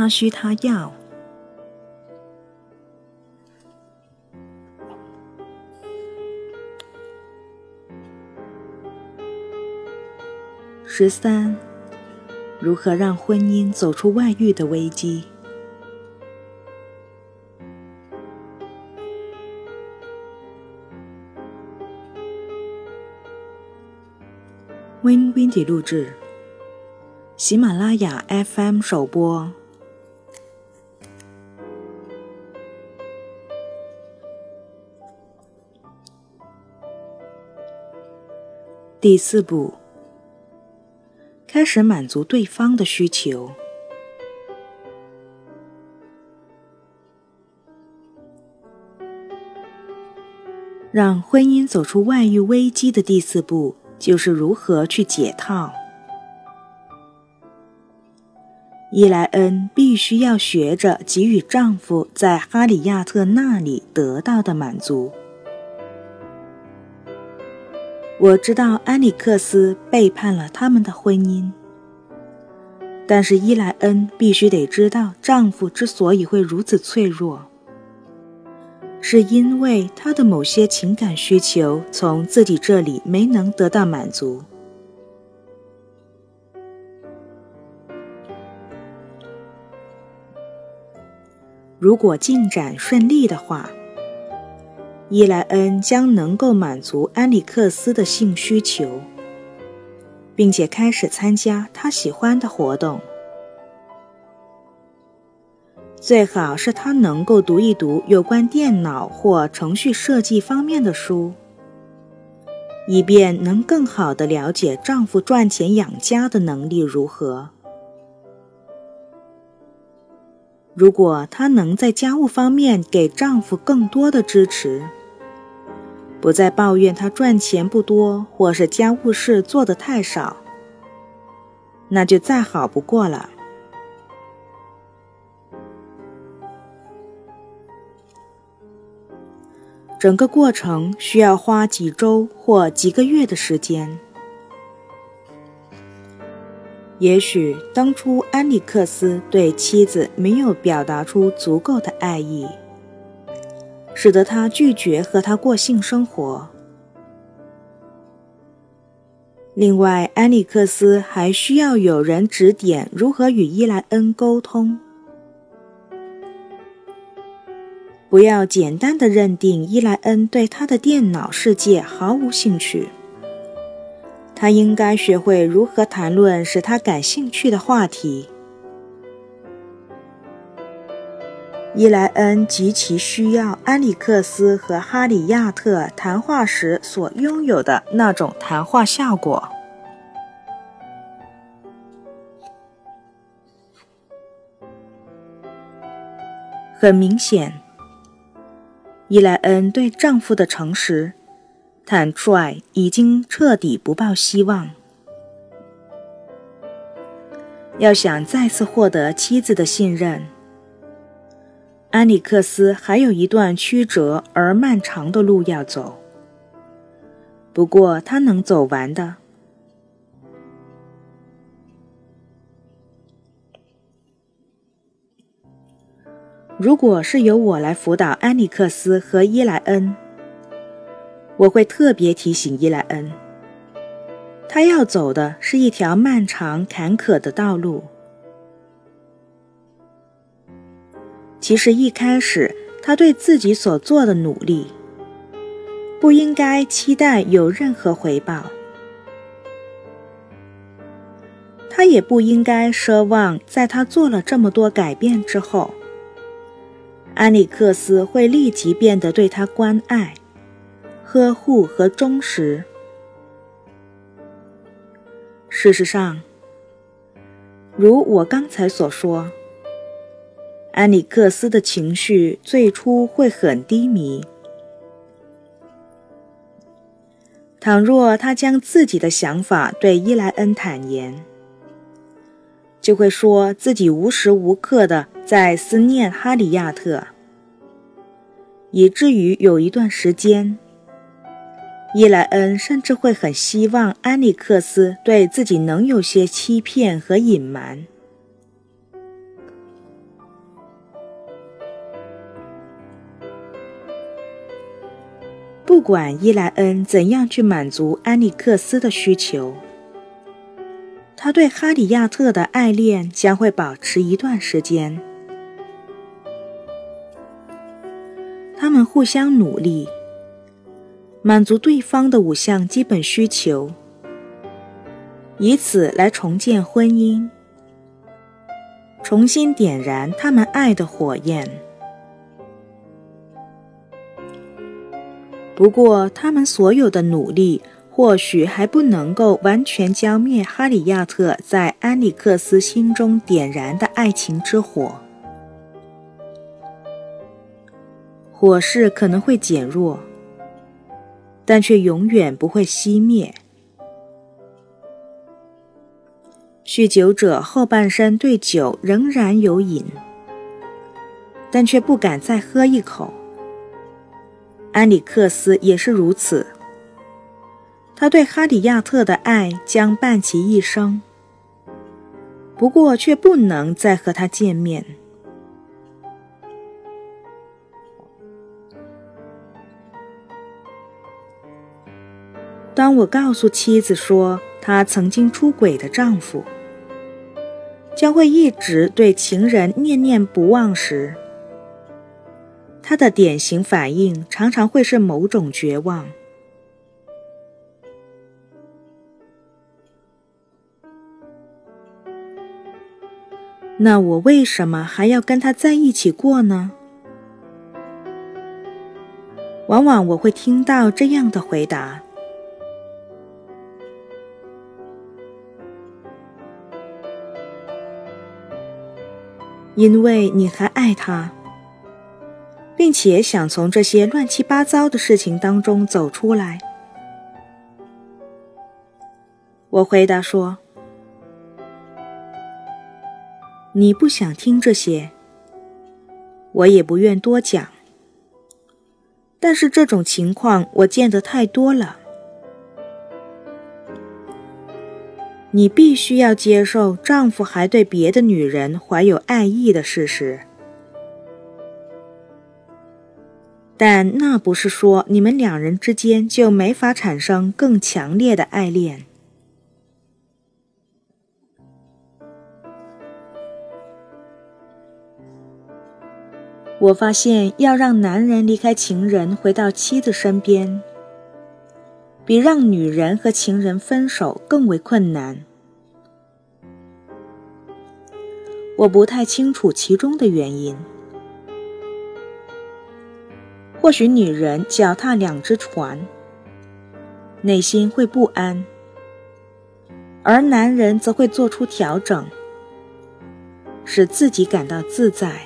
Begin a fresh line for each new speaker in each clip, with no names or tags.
他需他要。十三，如何让婚姻走出外遇的危机？Win Windy 录制，喜马拉雅 FM 首播。第四步，开始满足对方的需求。让婚姻走出外遇危机的第四步。就是如何去解套。伊莱恩必须要学着给予丈夫在哈里亚特那里得到的满足。我知道安里克斯背叛了他们的婚姻，但是伊莱恩必须得知道，丈夫之所以会如此脆弱。是因为他的某些情感需求从自己这里没能得到满足。如果进展顺利的话，伊莱恩将能够满足安里克斯的性需求，并且开始参加他喜欢的活动。最好是她能够读一读有关电脑或程序设计方面的书，以便能更好地了解丈夫赚钱养家的能力如何。如果她能在家务方面给丈夫更多的支持，不再抱怨他赚钱不多或是家务事做得太少，那就再好不过了。整个过程需要花几周或几个月的时间。也许当初安里克斯对妻子没有表达出足够的爱意，使得他拒绝和他过性生活。另外，安里克斯还需要有人指点如何与伊莱恩沟通。不要简单的认定伊莱恩对他的电脑世界毫无兴趣。他应该学会如何谈论使他感兴趣的话题。伊莱恩极其需要安里克斯和哈里亚特谈话时所拥有的那种谈话效果。很明显。伊莱恩对丈夫的诚实、坦率已经彻底不抱希望。要想再次获得妻子的信任，安里克斯还有一段曲折而漫长的路要走。不过，他能走完的。如果是由我来辅导安里克斯和伊莱恩，我会特别提醒伊莱恩，他要走的是一条漫长坎坷的道路。其实一开始，他对自己所做的努力，不应该期待有任何回报，他也不应该奢望在他做了这么多改变之后。安里克斯会立即变得对他关爱、呵护和忠实。事实上，如我刚才所说，安里克斯的情绪最初会很低迷。倘若他将自己的想法对伊莱恩坦言，就会说自己无时无刻的在思念哈里亚特，以至于有一段时间，伊莱恩甚至会很希望安里克斯对自己能有些欺骗和隐瞒。不管伊莱恩怎样去满足安利克斯的需求，他对哈里亚特的爱恋将会保持一段时间。他们互相努力，满足对方的五项基本需求，以此来重建婚姻，重新点燃他们爱的火焰。不过，他们所有的努力或许还不能够完全浇灭哈里亚特在安里克斯心中点燃的爱情之火。火势可能会减弱，但却永远不会熄灭。酗酒者后半生对酒仍然有瘾，但却不敢再喝一口。安里克斯也是如此，他对哈里亚特的爱将伴其一生，不过却不能再和他见面。当我告诉妻子说她曾经出轨的丈夫将会一直对情人念念不忘时，他的典型反应常常会是某种绝望。那我为什么还要跟他在一起过呢？往往我会听到这样的回答。因为你还爱他，并且想从这些乱七八糟的事情当中走出来，我回答说：“你不想听这些，我也不愿多讲。但是这种情况我见得太多了。”你必须要接受丈夫还对别的女人怀有爱意的事实，但那不是说你们两人之间就没法产生更强烈的爱恋。我发现，要让男人离开情人回到妻子身边。比让女人和情人分手更为困难。我不太清楚其中的原因。或许女人脚踏两只船，内心会不安，而男人则会做出调整，使自己感到自在。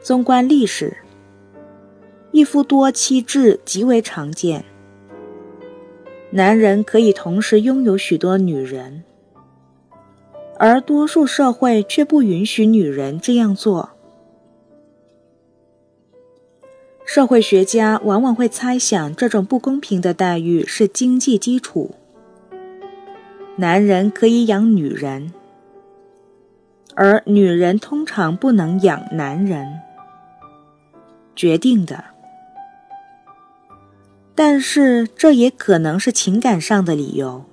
纵观历史。一夫多妻制极为常见，男人可以同时拥有许多女人，而多数社会却不允许女人这样做。社会学家往往会猜想，这种不公平的待遇是经济基础，男人可以养女人，而女人通常不能养男人。决定的。但是，这也可能是情感上的理由。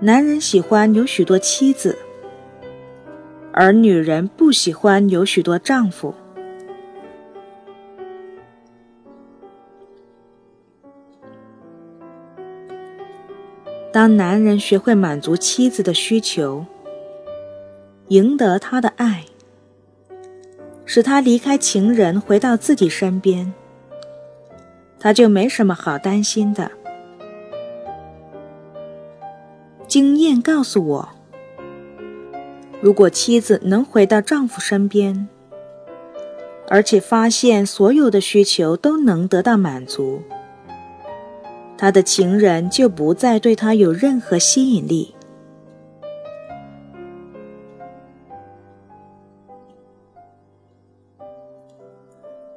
男人喜欢有许多妻子，而女人不喜欢有许多丈夫。当男人学会满足妻子的需求，赢得她的爱，使她离开情人，回到自己身边。他就没什么好担心的。经验告诉我，如果妻子能回到丈夫身边，而且发现所有的需求都能得到满足，他的情人就不再对他有任何吸引力。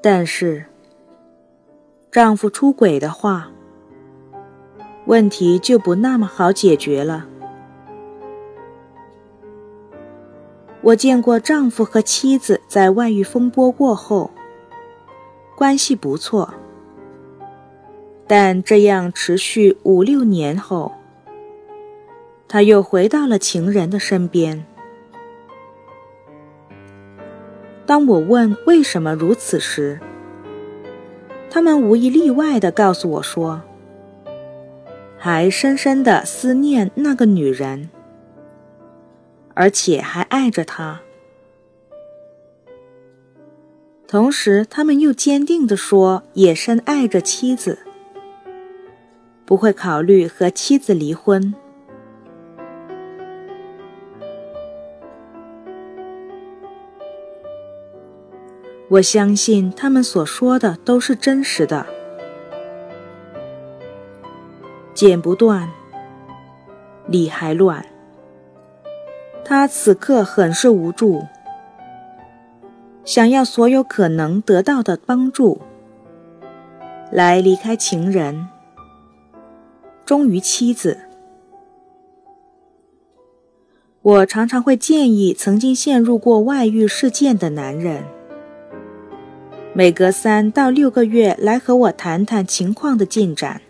但是。丈夫出轨的话，问题就不那么好解决了。我见过丈夫和妻子在外遇风波过后，关系不错，但这样持续五六年后，他又回到了情人的身边。当我问为什么如此时，他们无一例外地告诉我说，还深深地思念那个女人。而且还爱着她，同时他们又坚定地说，也深爱着妻子，不会考虑和妻子离婚。我相信他们所说的都是真实的，剪不断，理还乱。他此刻很是无助，想要所有可能得到的帮助，来离开情人，忠于妻子。我常常会建议曾经陷入过外遇事件的男人，每隔三到六个月来和我谈谈情况的进展，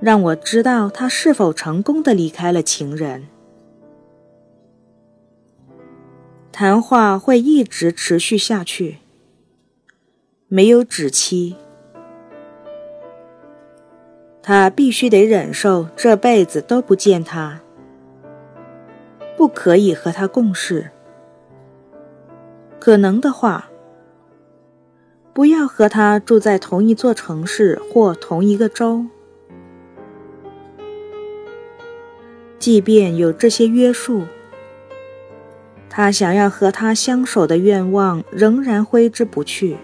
让我知道他是否成功的离开了情人。谈话会一直持续下去，没有止期。他必须得忍受这辈子都不见他，不可以和他共事。可能的话，不要和他住在同一座城市或同一个州。即便有这些约束。他想要和他相守的愿望仍然挥之不去。